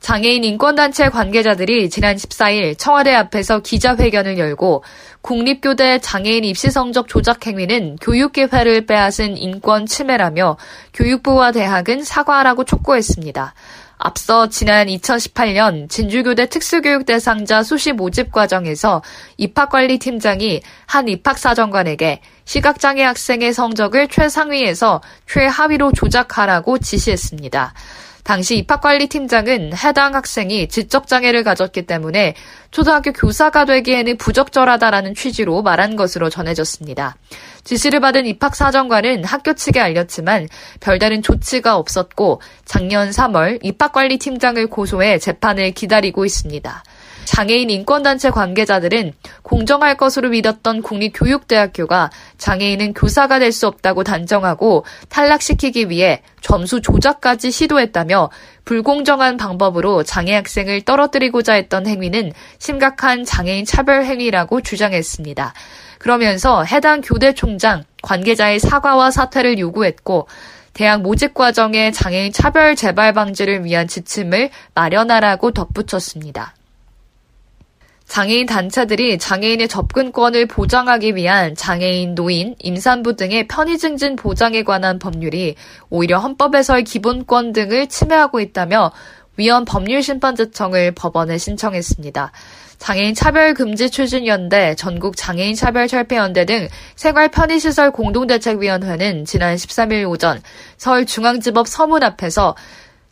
장애인 인권단체 관계자들이 지난 14일 청와대 앞에서 기자회견을 열고 국립교대 장애인 입시 성적 조작 행위는 교육기회를 빼앗은 인권 침해라며 교육부와 대학은 사과하라고 촉구했습니다. 앞서 지난 2018년 진주교대 특수교육 대상자 수시 모집 과정에서 입학관리팀장이 한 입학사정관에게 시각장애 학생의 성적을 최상위에서 최하위로 조작하라고 지시했습니다. 당시 입학관리팀장은 해당 학생이 지적장애를 가졌기 때문에 초등학교 교사가 되기에는 부적절하다라는 취지로 말한 것으로 전해졌습니다. 지시를 받은 입학사정관은 학교 측에 알렸지만 별다른 조치가 없었고 작년 3월 입학관리팀장을 고소해 재판을 기다리고 있습니다. 장애인 인권단체 관계자들은 공정할 것으로 믿었던 국립교육대학교가 장애인은 교사가 될 수 없다고 단정하고 탈락시키기 위해 점수 조작까지 시도했다며 불공정한 방법으로 장애 학생을 떨어뜨리고자 했던 행위는 심각한 장애인 차별 행위라고 주장했습니다. 그러면서 해당 교대 총장 관계자의 사과와 사퇴를 요구했고 대학 모집 과정의 장애인 차별 재발 방지를 위한 지침을 마련하라고 덧붙였습니다. 장애인 단체들이 장애인의 접근권을 보장하기 위한 장애인, 노인, 임산부 등의 편의 증진 보장에 관한 법률이 오히려 헌법에서의 기본권 등을 침해하고 있다며 위헌 법률심판제청을 법원에 신청했습니다. 장애인 차별 금지 추진 연대, 전국 장애인 차별 철폐 연대 등 생활 편의 시설 공동대책위원회는 지난 13일 오전 서울 중앙지법 서문 앞에서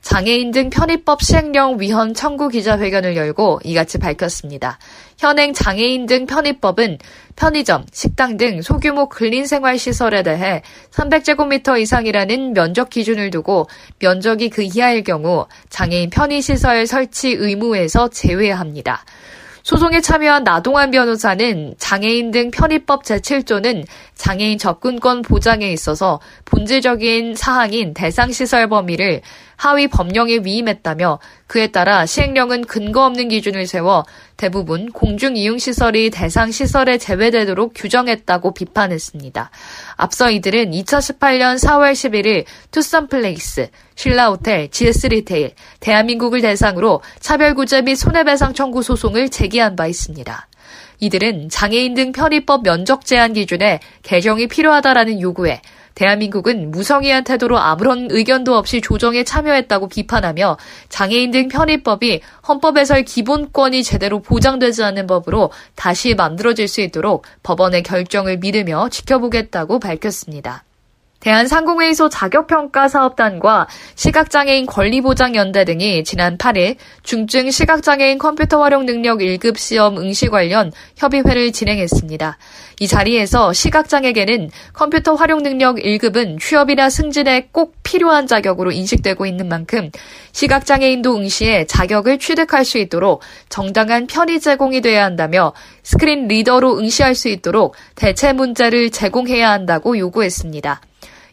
장애인 등 편의법 시행령 위헌 청구 기자회견을 열고 이같이 밝혔습니다. 현행 장애인 등 편의법은 편의점, 식당 등 소규모 근린생활시설에 대해 300제곱미터 이상이라는 면적 기준을 두고 면적이 그 이하일 경우 장애인 편의시설 설치 의무에서 제외합니다. 소송에 참여한 나동환 변호사는 장애인 등 편의법 제7조는 장애인 접근권 보장에 있어서 본질적인 사항인 대상시설 범위를 하위 법령에 위임했다며 그에 따라 시행령은 근거 없는 기준을 세워 대부분 공중이용시설이 대상 시설에 제외되도록 규정했다고 비판했습니다. 앞서 이들은 2018년 4월 11일 투썸 플레이스, 신라호텔, GS리테일, 대한민국을 대상으로 차별구제 및 손해배상 청구 소송을 제기한 바 있습니다. 이들은 장애인 등 편의법 면적 제한 기준에 개정이 필요하다라는 요구에 대한민국은 무성의한 태도로 아무런 의견도 없이 조정에 참여했다고 비판하며 장애인 등 편의법이 헌법에서의 기본권이 제대로 보장되지 않는 법으로 다시 만들어질 수 있도록 법원의 결정을 믿으며 지켜보겠다고 밝혔습니다. 대한상공회의소 자격평가사업단과 시각장애인 권리보장연대 등이 지난 8일 중증 시각장애인 컴퓨터 활용 능력 1급 시험 응시 관련 협의회를 진행했습니다. 이 자리에서 시각장애계는 컴퓨터 활용 능력 1급은 취업이나 승진에 꼭 필요한 자격으로 인식되고 있는 만큼 시각장애인도 응시에 자격을 취득할 수 있도록 정당한 편의 제공이 돼야 한다며 screen reader로 응시할 수 있도록 대체 문제를 제공해야 한다고 요구했습니다.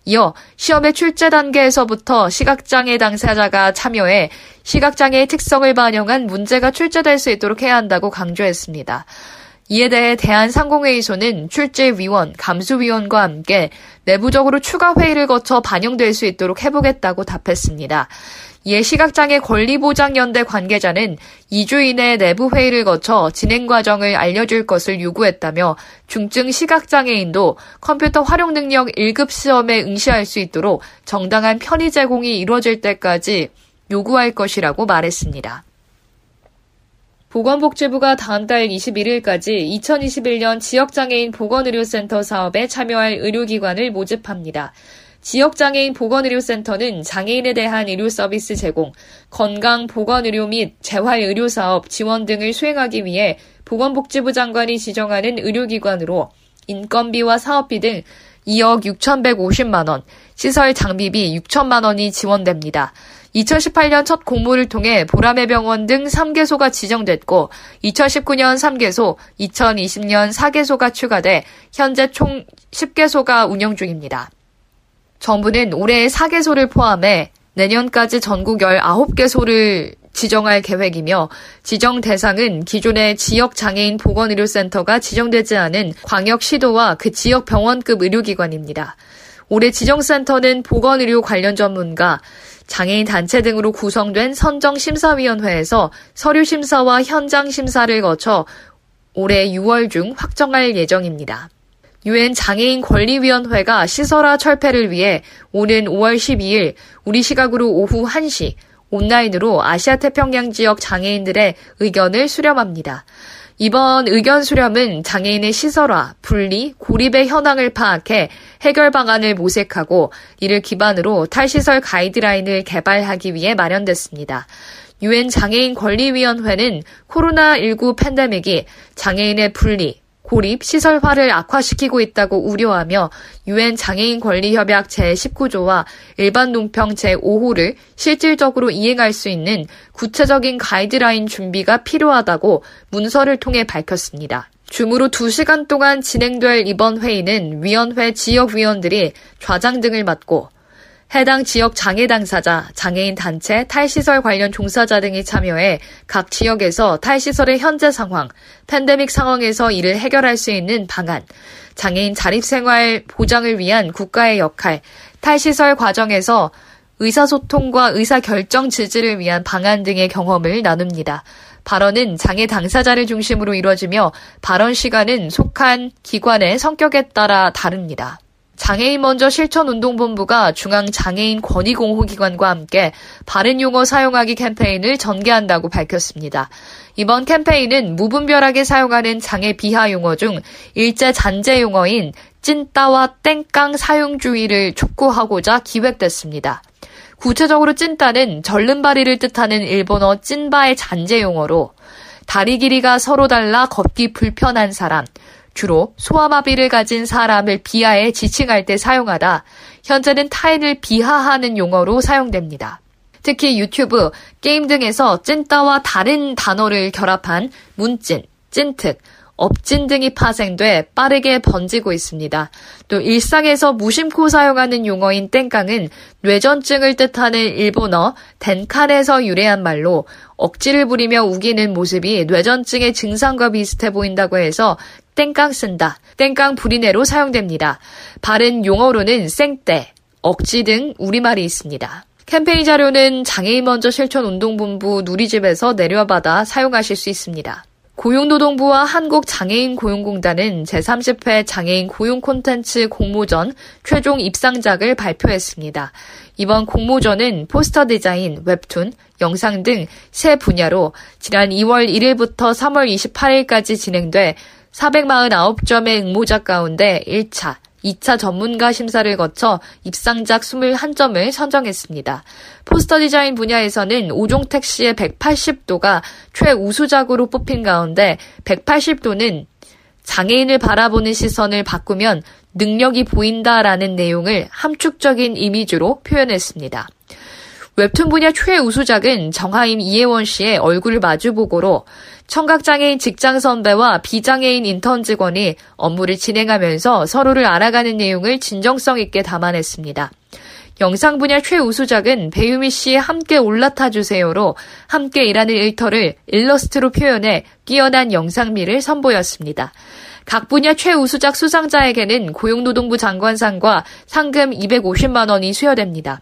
이어 시험의 출제 단계에서부터 시각장애 당사자가 참여해 시각장애의 특성을 반영한 문제가 출제될 수 있도록 해야 한다고 강조했습니다. 이에 대해 대한상공회의소는 출제위원, 감수위원과 함께 내부적으로 추가 회의를 거쳐 반영될 수 있도록 해보겠다고 답했습니다. 이에 시각장애 권리보장연대 관계자는 2주 이내 내부 회의를 거쳐 진행 과정을 알려줄 것을 요구했다며 중증 시각장애인도 컴퓨터 활용 능력 1급 시험에 응시할 수 있도록 정당한 편의 제공이 이루어질 때까지 요구할 것이라고 말했습니다. 보건복지부가 다음 달 21일까지 2021년 지역장애인 보건의료센터 사업에 참여할 의료기관을 모집합니다. 지역장애인 보건의료센터는 장애인에 대한 의료 서비스 제공, 건강 보건의료 및 재활의료 사업 지원 등을 수행하기 위해 보건복지부 장관이 지정하는 의료기관으로 인건비와 사업비 등 2억 6,150만 원, 시설 장비비 6천만 원이 지원됩니다. 2018년 첫 공모를 통해 보라매 병원 등 3개소가 지정됐고 2019년 3개소, 2020년 4개소가 추가돼 현재 총 10개소가 운영 중입니다. 정부는 올해 4개소를 포함해 내년까지 전국 19개소를 지정할 계획이며 지정 대상은 기존의 지역 장애인 보건의료센터가 지정되지 않은 광역시도와 그 지역 병원급 의료기관입니다. 올해 지정센터는 보건의료 관련 전문가, 장애인 단체 등으로 구성된 선정심사위원회에서 서류심사와 현장심사를 거쳐 올해 6월 중 확정할 예정입니다. 유엔 장애인 권리위원회가 시설화 철폐를 위해 오는 5월 12일 우리 시각으로 오후 1시 온라인으로 아시아 태평양 지역 장애인들의 의견을 수렴합니다. 이번 의견 수렴은 장애인의 시설화, 분리, 고립의 현황을 파악해 해결 방안을 모색하고 이를 기반으로 탈시설 가이드라인을 개발하기 위해 마련됐습니다. 유엔 장애인 권리위원회는 코로나19 팬데믹이 장애인의 분리, 고립 시설화를 악화시키고 있다고 우려하며 유엔 장애인 권리 협약 제19조와 일반 논평 제5호를 실질적으로 이행할 수 있는 구체적인 가이드라인 준비가 필요하다고 문서를 통해 밝혔습니다. 줌으로 2시간 동안 진행될 이번 회의는 위원회 지역위원들이 좌장 등을 맡고 해당 지역 장애 당사자, 장애인 단체, 탈시설 관련 종사자 등이 참여해 각 지역에서 탈시설의 현재 상황, 팬데믹 상황에서 이를 해결할 수 있는 방안, 장애인 자립생활 보장을 위한 국가의 역할, 탈시설 과정에서 의사소통과 의사결정 지지를 위한 방안 등의 경험을 나눕니다. 발언은 장애 당사자를 중심으로 이루어지며 발언 시간은 속한 기관의 성격에 따라 다릅니다. 장애인 먼저 실천 운동본부가 중앙 장애인 권익공호 기관과 함께 바른 용어 사용하기 캠페인을 전개한다고 밝혔습니다. 이번 캠페인은 무분별하게 사용하는 장애 비하 용어 중 일제 잔재 용어인 찐따와 땡깡 사용 주의를 촉구하고자 기획됐습니다. 구체적으로 찐따는 절름발이를 뜻하는 일본어 찐바의 잔재 용어로 다리 길이가 서로 달라 걷기 불편한 사람, 주로 소아마비를 가진 사람을 비하해 지칭할 때 사용하다 현재는 타인을 비하하는 용어로 사용됩니다. 특히 유튜브, 게임 등에서 찐따와 다른 단어를 결합한 문찐, 찐특, 업진 등이 파생돼 빠르게 번지고 있습니다. 또 일상에서 무심코 사용하는 용어인 땡깡은 뇌전증을 뜻하는 일본어 덴칸에서 유래한 말로 억지를 부리며 우기는 모습이 뇌전증의 증상과 비슷해 보인다고 해서 땡깡 쓴다, 땡깡 불이네로 사용됩니다. 바른 용어로는 생떼, 억지 등 우리말이 있습니다. 캠페인 자료는 장애인 먼저 실천 운동본부 누리집에서 내려받아 사용하실 수 있습니다. 고용노동부와 한국장애인 고용공단은 제30회 장애인 고용 콘텐츠 공모전 최종 입상작을 발표했습니다. 이번 공모전은 포스터 디자인, 웹툰, 영상 등 세 분야로 지난 2월 1일부터 3월 28일까지 진행돼 449점의 응모작 가운데 1차, 2차 전문가 심사를 거쳐 입상작 21점을 선정했습니다. 포스터 디자인 분야에서는 오종택 씨의 180도가 최우수작으로 뽑힌 가운데 180도는 장애인을 바라보는 시선을 바꾸면 능력이 보인다라는 내용을 함축적인 이미지로 표현했습니다. 웹툰 분야 최우수작은 정하임 이혜원 씨의 얼굴 마주보고로 청각장애인 직장 선배와 비장애인 인턴 직원이 업무를 진행하면서 서로를 알아가는 내용을 진정성 있게 담아냈습니다. 영상 분야 최우수작은 배유미 씨의 함께 올라타 주세요로 함께 일하는 일터를 일러스트로 표현해 뛰어난 영상미를 선보였습니다. 각 분야 최우수작 수상자에게는 고용노동부 장관상과 상금 250만 원이 수여됩니다.